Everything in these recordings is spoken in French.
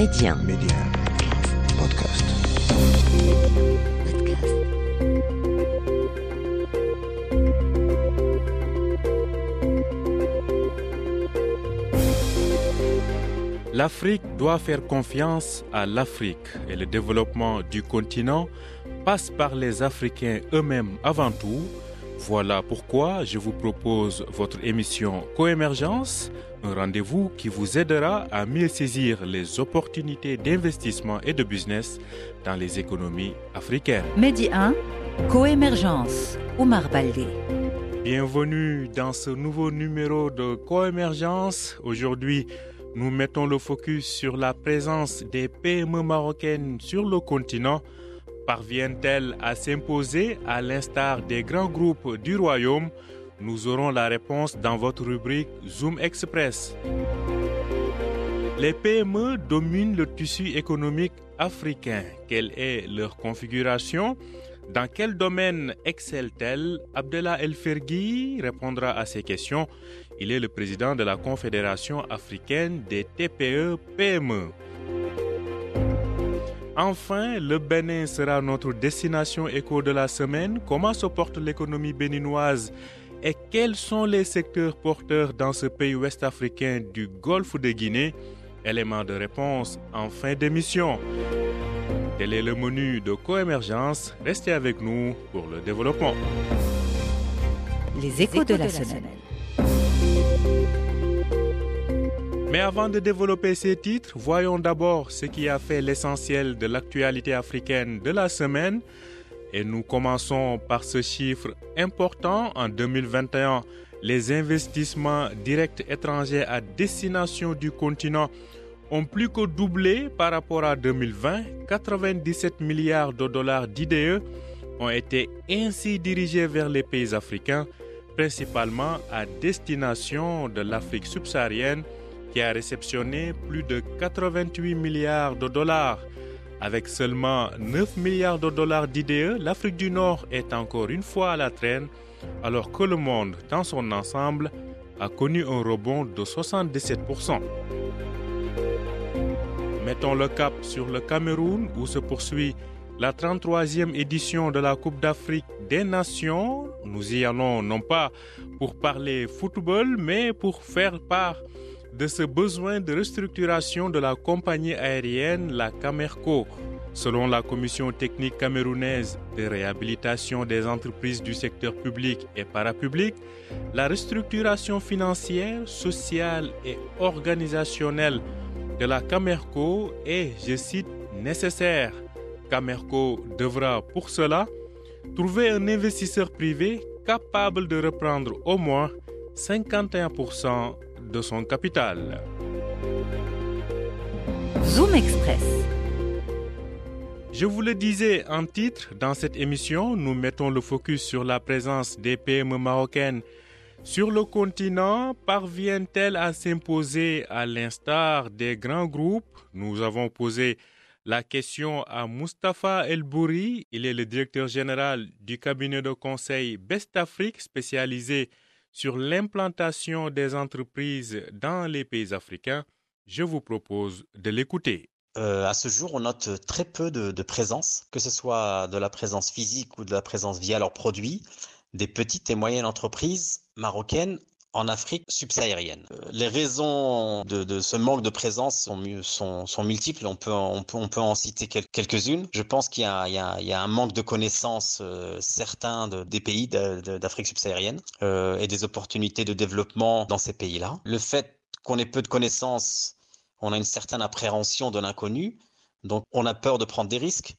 Média. Média. Podcast. L'Afrique doit faire confiance à l'Afrique et le développement du continent passe par les Africains eux-mêmes avant tout. Voilà pourquoi je vous propose votre émission Coémergence, un rendez-vous qui vous aidera à mieux saisir les opportunités d'investissement et de business dans les économies africaines. Medi 1, Coémergence, Omar Baldé. Bienvenue dans ce nouveau numéro de Coémergence. Aujourd'hui, nous mettons le focus sur la présence des PME marocaines sur le continent. Parviennent-elles à s'imposer à l'instar des grands groupes du royaume? Nous aurons la réponse dans votre rubrique Zoom Express. Les PME dominent le tissu économique africain. Quelle est leur configuration? Dans quel domaine excellent-elles Abdallah El Fergui répondra à ces questions. Il est le président de la Confédération africaine des TPE-PME. Enfin, le Bénin sera notre destination éco de la semaine. Comment se porte l'économie béninoise et quels sont les secteurs porteurs dans ce pays ouest africain du Golfe de Guinée? Élément de réponse en fin d'émission. Tel est le menu de coémergence. Restez avec nous pour le développement. Les échos de la semaine. Mais avant de développer ces titres, voyons d'abord ce qui a fait l'essentiel de l'actualité africaine de la semaine. Et nous commençons par ce chiffre important. En 2021, les investissements directs étrangers à destination du continent ont plus que doublé par rapport à 2020. 97 milliards de dollars d'IDE ont été ainsi dirigés vers les pays africains, principalement à destination de l'Afrique subsaharienne qui a réceptionné plus de 88 milliards de dollars. Avec seulement 9 milliards de dollars d'IDE, l'Afrique du Nord est encore une fois à la traîne, alors que le monde dans son ensemble a connu un rebond de 77%. Mettons le cap sur le Cameroun où se poursuit la 33e édition de la Coupe d'Afrique des Nations. Nous y allons non pas pour parler football, mais pour faire part de ce besoin de restructuration de la compagnie aérienne, la Camerco. Selon la Commission technique camerounaise de réhabilitation des entreprises du secteur public et parapublic, la restructuration financière, sociale et organisationnelle de la Camerco est, je cite, nécessaire. Camerco devra pour cela trouver un investisseur privé capable de reprendre au moins 51% de son capital. Zoom Express. Je vous le disais en titre, dans cette émission, nous mettons le focus sur la présence des PME marocaines sur le continent. Parviennent-elles à s'imposer à l'instar des grands groupes? Nous avons posé la question à Mustapha El Bouri. Il est le directeur général du cabinet de conseil Best Afrique spécialisé sur l'implantation des entreprises dans les pays africains. Je vous propose de l'écouter. Euh, à ce jour, on note très peu de, de, présence, que ce soit de la présence physique ou de la présence via leurs produits, des petites et moyennes entreprises marocaines en Afrique subsaharienne. Euh, les raisons de, ce manque de présence sont, multiples, on peut, en citer quelques-unes. Je pense qu'il y, a un manque de connaissances euh, certains de, des pays d'Afrique subsaharienne euh, et des opportunités de développement dans ces pays-là. Le fait qu'on ait peu de connaissances, on a une certaine appréhension de l'inconnu, donc on a peur de prendre des risques.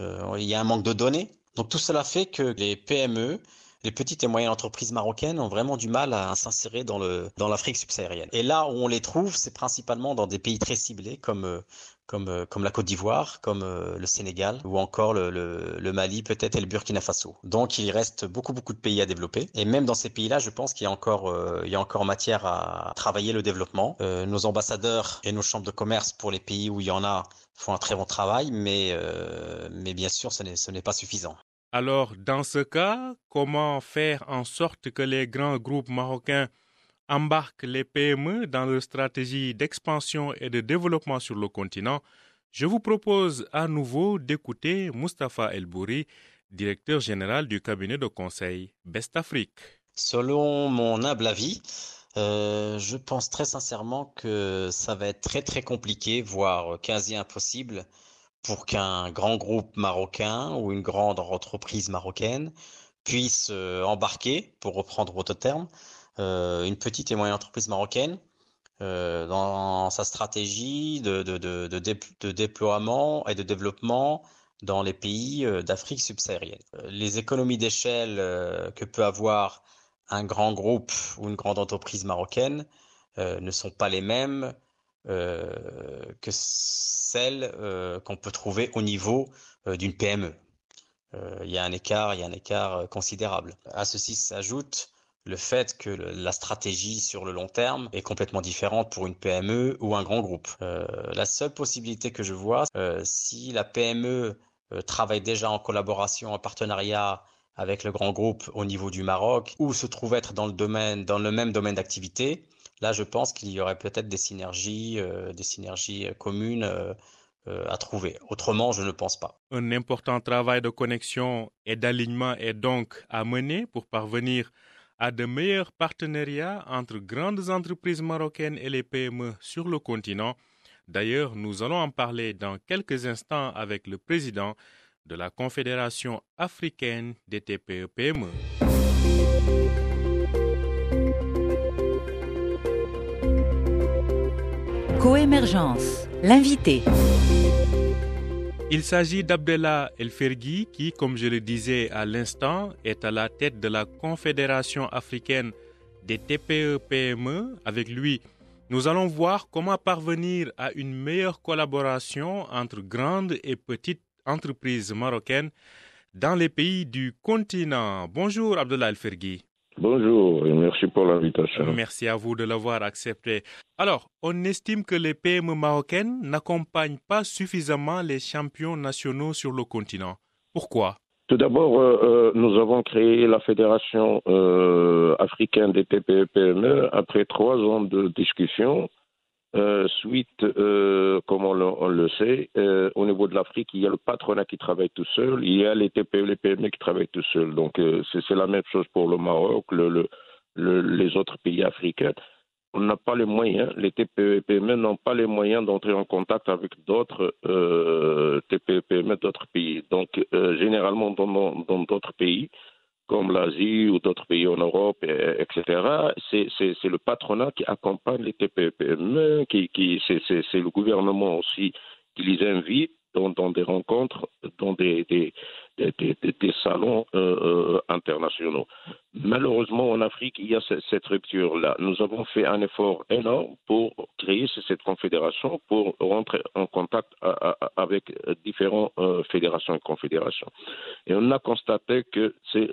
Euh, il y a un manque de données. Donc tout cela fait que les PME les petites et moyennes entreprises marocaines ont vraiment du mal à s'insérer dans dans l'Afrique subsaharienne. Et là où on les trouve, c'est principalement dans des pays très ciblés comme comme, comme la Côte d'Ivoire, comme le Sénégal ou encore le, le, le Mali peut-être et le Burkina Faso. Donc il reste beaucoup beaucoup de pays à développer et même dans ces pays-là, je pense qu'il y a encore euh, y a encore matière à travailler le développement. Euh, nos ambassadeurs et nos chambres de commerce pour les pays où il y en a font un très bon travail, mais euh, mais bien sûr ce n'est pas suffisant. Alors, dans ce cas, comment faire en sorte que les grands groupes marocains embarque les PME dans leur stratégie d'expansion et de développement sur le continent, je vous propose à nouveau d'écouter Mustapha Elbouri, directeur général du cabinet de conseil Best Afrique. Selon mon humble avis, euh, je pense très sincèrement que ça va être très très compliqué, voire quasi impossible, pour qu'un grand groupe marocain ou une grande entreprise marocaine puisse euh, embarquer, pour reprendre votre terme, euh, une petite et moyenne entreprise marocaine dans sa stratégie de, de, déploiement et de développement dans les pays d'Afrique subsaharienne. Les économies d'échelle que peut avoir un grand groupe ou une grande entreprise marocaine euh, ne sont pas les mêmes euh, que celles euh, qu'on peut trouver au niveau d'une PME. Il y a un écart, il y a un écart considérable. À ceci s'ajoute le fait que la stratégie sur le long terme est complètement différente pour une PME ou un grand groupe. la seule possibilité que je vois, si la PME travaille déjà en collaboration, en partenariat avec le grand groupe au niveau du Maroc ou se trouve être dans le domaine, dans le même domaine d'activité, là, je pense qu'il y aurait peut-être des synergies, euh, des synergies euh, communes euh, à trouver. Autrement, je ne pense pas. Un important travail de connexion et d'alignement est donc à mener pour parvenir à de meilleurs partenariats entre grandes entreprises marocaines et les PME sur le continent. D'ailleurs, nous allons en parler dans quelques instants avec le président de la Confédération africaine des TPE-PME. Coémergence, l'invité. Il s'agit d'Abdallah El Fergui qui, comme je le disais à l'instant, est à la tête de la Confédération africaine des TPE-PME. Avec lui, nous allons voir comment parvenir à une meilleure collaboration entre grandes et petites entreprises marocaines dans les pays du continent. Bonjour Abdullah Al-Fergui. Bonjour et merci pour l'invitation. Merci à vous de l'avoir accepté. Alors, on estime que les PME marocaines n'accompagnent pas suffisamment les champions nationaux sur le continent. Pourquoi? Tout d'abord, euh, euh, nous avons créé la Fédération euh, africaine des TPE-PME après trois ans de discussion euh, suite, euh, comme on le, sait, euh, au niveau de l'Afrique, il y a le patronat qui travaille tout seul, il y a les TPE, les PME qui travaillent tout seul. Donc c'est la même chose pour le Maroc, le, les autres pays africains. On n'a pas les moyens, les TPE et PME n'ont pas les moyens d'entrer en contact avec d'autres TPE et PME d'autres pays. Donc généralement dans d'autres pays, comme l'Asie ou d'autres pays en Europe, etc. C'est le patronat qui accompagne les TPE-PME, qui, qui c'est le gouvernement aussi qui les invite dans, des rencontres, dans des, des, des, des salons euh, euh, internationaux. Malheureusement, en Afrique, il y a cette, rupture-là. Nous avons fait un effort énorme pour créer cette confédération, pour rentrer en contact avec différentes euh, fédérations et confédérations. Et on a constaté que c'est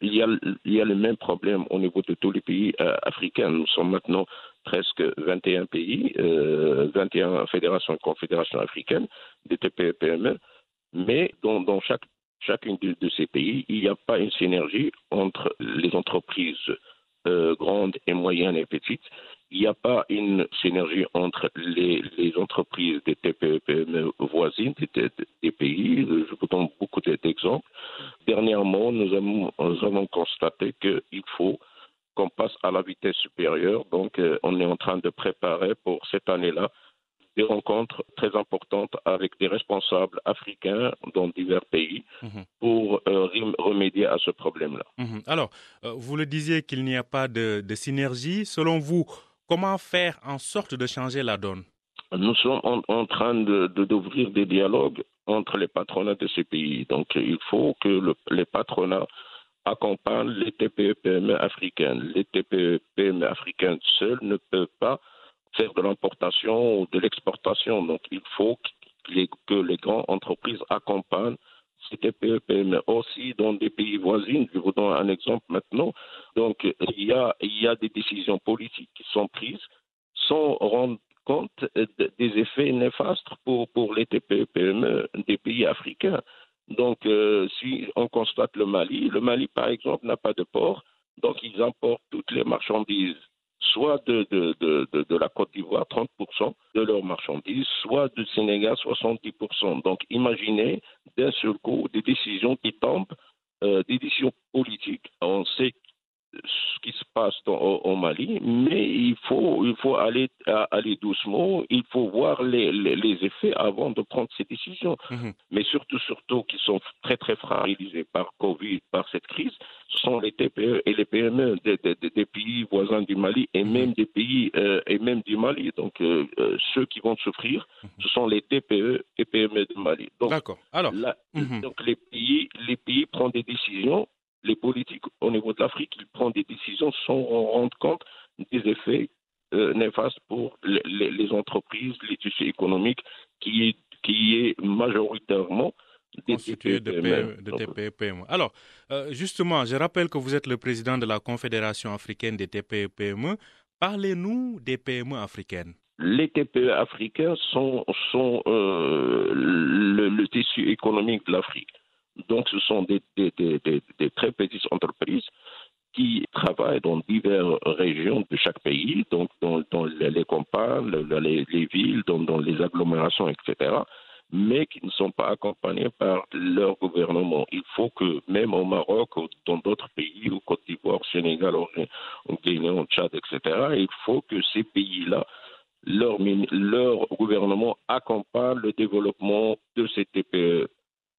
il y a, y a les mêmes problèmes au niveau de tous les pays africains. Nous sommes maintenant presque 21 pays, 21 fédérations et confédérations africaines, des TPE-PME, mais dans, chacune de, ces pays, il n'y a pas une synergie entre les entreprises euh, grandes et moyennes et petites. Il n'y a pas une synergie entre les, entreprises des TPE, PME voisines des, pays. Je vous donne beaucoup d'exemples. Dernièrement, nous avons constaté qu'il faut qu'on passe à la vitesse supérieure. Donc, euh, on est en train de préparer pour cette année-là des rencontres très importantes avec des responsables africains dans divers pays mhm. pour euh, remédier à ce problème-là. Mhm. Alors, euh, vous le disiez qu'il n'y a pas de, synergie. Selon vous, comment faire en sorte de changer la donne? Nous sommes en, train d'ouvrir de, des dialogues entre les patronats de ces pays. Donc, il faut que le, les patronats accompagnent les TPE-PME africaines. Les TPE-PME africaines seules ne peuvent pas faire de l'importation ou de l'exportation. Donc, il faut que les grandes entreprises accompagnent ces TPE, PME aussi dans des pays voisins. Je vous donne un exemple maintenant. Donc, il y a, des décisions politiques qui sont prises sans rendre compte des effets néfastes pour, pour les TPE, PME des pays africains. Donc, euh, si on constate le Mali, le Mali, par exemple, n'a pas de port, donc ils importent toutes les marchandises soit de, de, de, de, la Côte d'Ivoire, 30% de leurs marchandises, soit du Sénégal, 70%. Donc imaginez d'un seul coup des décisions qui tombent, euh, des décisions politiques. On sait ce qui se passe au, Mali, mais il faut, il faut aller, aller doucement, il faut voir les, les, effets avant de prendre ces décisions. Mhm. Mais surtout, surtout, qui sont très, très fragilisés par Covid, par cette crise, ce sont les TPE et les PME des, des, pays voisins du Mali et mhm. même des pays, euh, et même du Mali. Donc, euh, euh, ceux qui vont souffrir, mhm. ce sont les TPE et PME du Mali. D'accord. Alors, donc les pays, les pays prennent des décisions les politiques au niveau de l'Afrique, ils prennent des décisions sans rendre compte des effets euh, néfastes pour les, entreprises, les tissus économiques, qui est, qui est majoritairement constitué de, TPE-PME. E. Alors, euh, justement, je rappelle que vous êtes le président de la Confédération africaine des TPE-PME. E. Parlez-nous des PME africaines. Les TPE africains sont, sont euh, le, tissu économique de l'Afrique. Donc, ce sont des, très petites entreprises qui travaillent dans diverses régions de chaque pays, donc dans, les campagnes, les, villes, dans, les agglomérations, etc., mais qui ne sont pas accompagnées par leur gouvernement. Il faut que, même au Maroc, ou dans d'autres pays, au Côte d'Ivoire, au Sénégal, au Guinée, au Tchad, etc., il faut que ces pays-là leur, leur, gouvernement accompagne le développement de ces TPE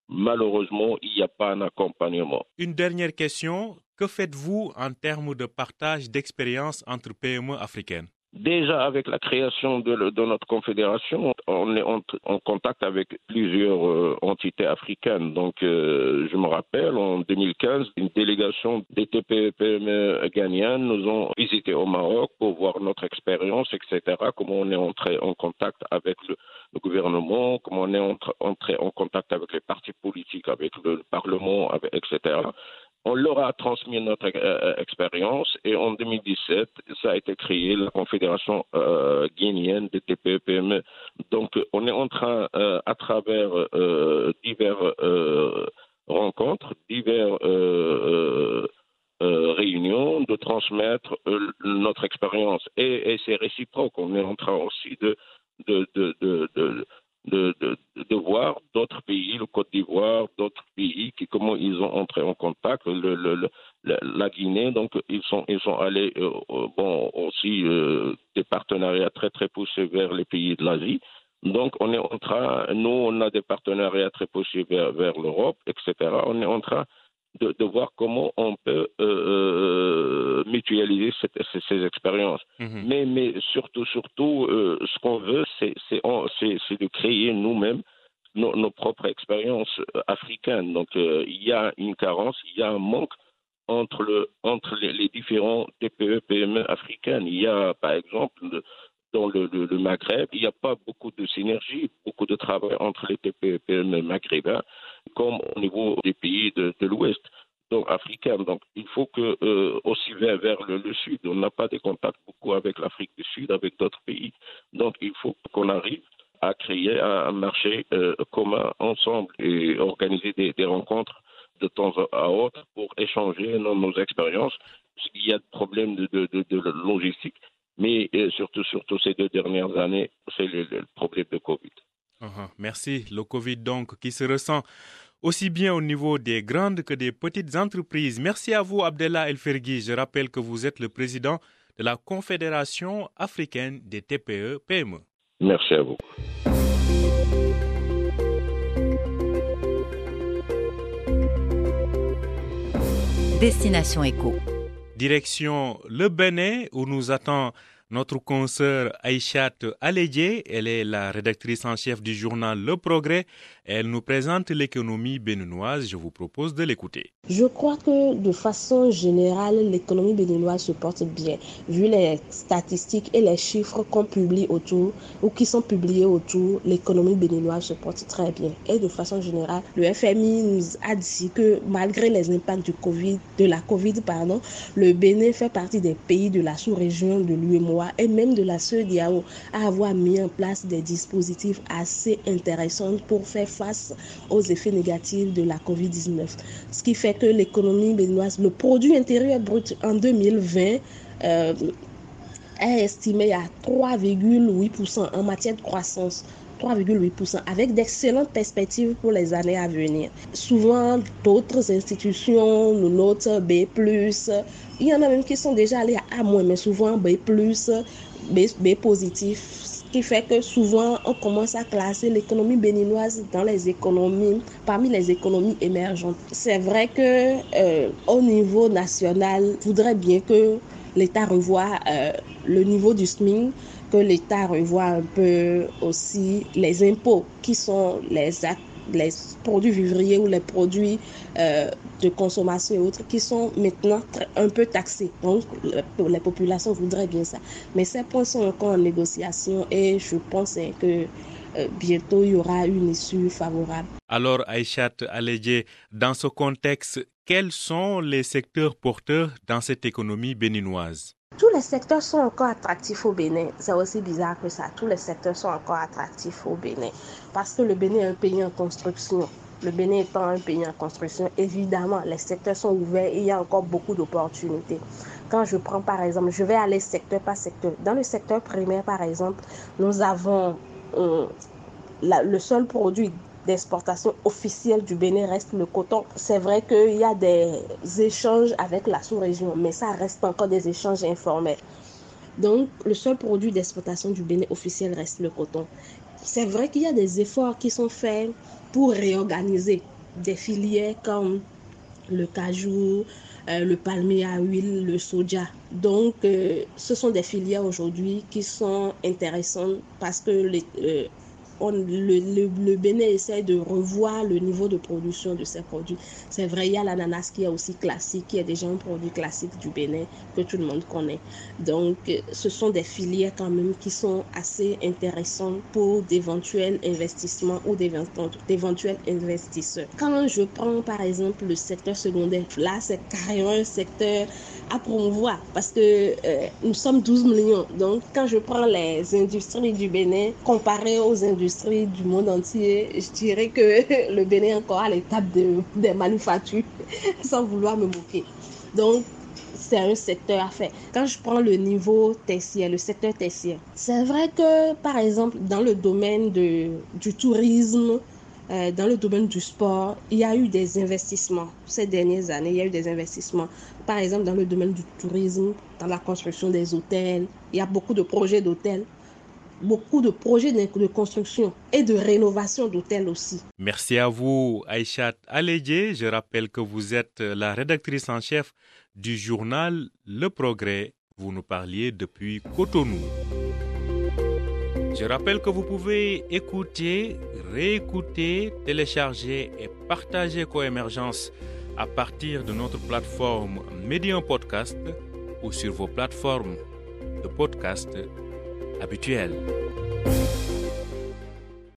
malheureusement, il n'y a pas un accompagnement. Une dernière question. Que faites-vous en termes de partage d'expérience entre PME africaines Déjà, avec la création de, notre confédération, on est en, contact avec plusieurs euh, entités africaines. Donc, euh, je me rappelle, en 2015, une délégation des TPE-PME ghanéennes nous ont visité au Maroc pour voir notre expérience, etc., comment on est entré en contact avec le, gouvernement, comment on est entré en contact avec les partis politiques, avec le Parlement, etc on leur a transmis notre euh, expérience et en 2017, ça a été créé la Confédération euh, guinéenne des TPE-PME. Donc, on est en train, euh, à travers diverses rencontres, diverses réunions, de transmettre notre expérience. Et, c'est réciproque. On est en train aussi de, de, de voir d'autres pays, le Côte d'Ivoire, d'autres pays, qui, comment ils ont entré en contact, le, le, la Guinée, donc ils sont, ils sont allés, euh, euh, bon, aussi euh, des partenariats très très poussés vers les pays de l'Asie. Donc on est en train, nous on a des partenariats très poussés vers, vers l'Europe, etc. On est en train de, de, voir comment on peut euh, euh mutualiser cette, ces, expériences. Mhm. mais, mais surtout, surtout, euh, ce qu'on veut, c'est de créer nous-mêmes nos, nos, propres expériences africaines. Donc, euh, il y a une carence, il y a un manque entre, le, entre les, les différents TPE, PME africaines. Il y a, par exemple, dans le, le, Maghreb, il n'y a pas beaucoup de synergie, beaucoup de travail entre les TPE, PME maghrébins comme au niveau des pays de, l'Ouest donc africain. Donc, il faut que euh, aussi vers, le, sud, on n'a pas de contact beaucoup avec l'Afrique du Sud, avec d'autres pays. Donc, il faut qu'on arrive à créer un, marché euh, commun ensemble et organiser des, rencontres de temps à autre pour échanger nos, nos expériences. Il y a des problèmes de, de, logistique, mais euh, surtout, surtout ces deux dernières années, c'est le, problème de Covid. Uh-huh. Merci. Le Covid, donc, qui se ressent aussi bien au niveau des grandes que des petites entreprises. Merci à vous, Abdellah Elfergui. Je rappelle que vous êtes le président de la Confédération africaine des TPE-PME. Merci à vous. Destination Éco. Direction le Bénin où nous attend notre consoeur Aïchat Alédié, elle est la rédactrice en chef du journal Le Progrès. Elle nous présente l'économie béninoise. Je vous propose de l'écouter. Je crois que de façon générale, l'économie béninoise se porte bien, vu les statistiques et les chiffres qu'on publie autour ou qui sont publiés autour. L'économie béninoise se porte très bien. Et de façon générale, le FMI nous a dit que malgré les impacts de la COVID, pardon, le Bénin fait partie des pays de la sous-région de et même de la CEDEAO à avoir mis en place des dispositifs assez intéressants pour faire face aux effets négatifs de la COVID-19. Ce qui fait que l'économie béninoise, le produit intérieur brut en 2020, est estimé à 3,8% en matière de croissance. 3,8% avec d'excellentes perspectives pour les années à venir. Souvent, d'autres institutions nous notent B+, il y en a même qui sont déjà allés à A-, mais souvent B+, B, B positif, ce qui fait que souvent on commence à classer l'économie béninoise dans les économies, parmi les économies émergentes. C'est vrai que euh, au niveau national, je voudrais bien que l'État revoie euh, le niveau du SMIC, que l'État revoie un peu aussi les impôts qui sont les, les produits vivriers ou les produits euh, de consommation et autres qui sont maintenant un peu taxés. Donc, les populations voudraient bien ça. Mais ces points sont encore en négociation et je pense que euh, bientôt il y aura une issue favorable. Alors, Aïchat Alédié, dans ce contexte, quels sont les secteurs porteurs dans cette économie béninoise? Tous les secteurs sont encore attractifs au Bénin. C'est aussi bizarre que ça. Tous les secteurs sont encore attractifs au Bénin. Parce que le Bénin est un pays en construction. Le Bénin étant un pays en construction, évidemment, les secteurs sont ouverts et il y a encore beaucoup d'opportunités. Quand je prends par exemple, je vais aller secteur par secteur. Dans le secteur primaire, par exemple, nous avons euh, le seul produit d'exportation officielle du Bénin reste le coton. C'est vrai qu'il y a des échanges avec la sous-région, mais ça reste encore des échanges informels. Donc, le seul produit d'exportation du Bénin officiel reste le coton. C'est vrai qu'il y a des efforts qui sont faits pour réorganiser des filières comme le cajou, euh, le palmier à huile, le soja. Donc, euh, ce sont des filières aujourd'hui qui sont intéressantes parce que les, euh, on, le, le, Bénin essaie de revoir le niveau de production de ces produits. C'est vrai, il y a l'ananas qui est aussi classique, qui est déjà un produit classique du Bénin que tout le monde connaît. Donc, ce sont des filières quand même qui sont assez intéressantes pour d'éventuels investissements ou d'éventuels investisseurs. Quand je prends par exemple le secteur secondaire, là, c'est carrément un secteur à promouvoir parce que euh, nous sommes 12 millions. Donc, quand je prends les industries du Bénin comparées aux industries du monde entier, je dirais que le Bénin est encore à l'étape de, des manufactures, sans vouloir me moquer. Donc, c'est un secteur à faire. Quand je prends le niveau tertiaire, le secteur tertiaire, c'est vrai que, par exemple, dans le domaine de, du tourisme, euh, dans le domaine du sport, il y a eu des investissements. Ces dernières années, il y a eu des investissements. Par exemple, dans le domaine du tourisme, dans la construction des hôtels, il y a beaucoup de projets d'hôtels beaucoup de projets de construction et de rénovation d'hôtels aussi. Merci à vous, Aïchat Alédié. Je rappelle que vous êtes la rédactrice en chef du journal Le Progrès. Vous nous parliez depuis Cotonou. Je rappelle que vous pouvez écouter, réécouter, télécharger et partager Coémergence à partir de notre plateforme Medium Podcast ou sur vos plateformes de podcast habituel.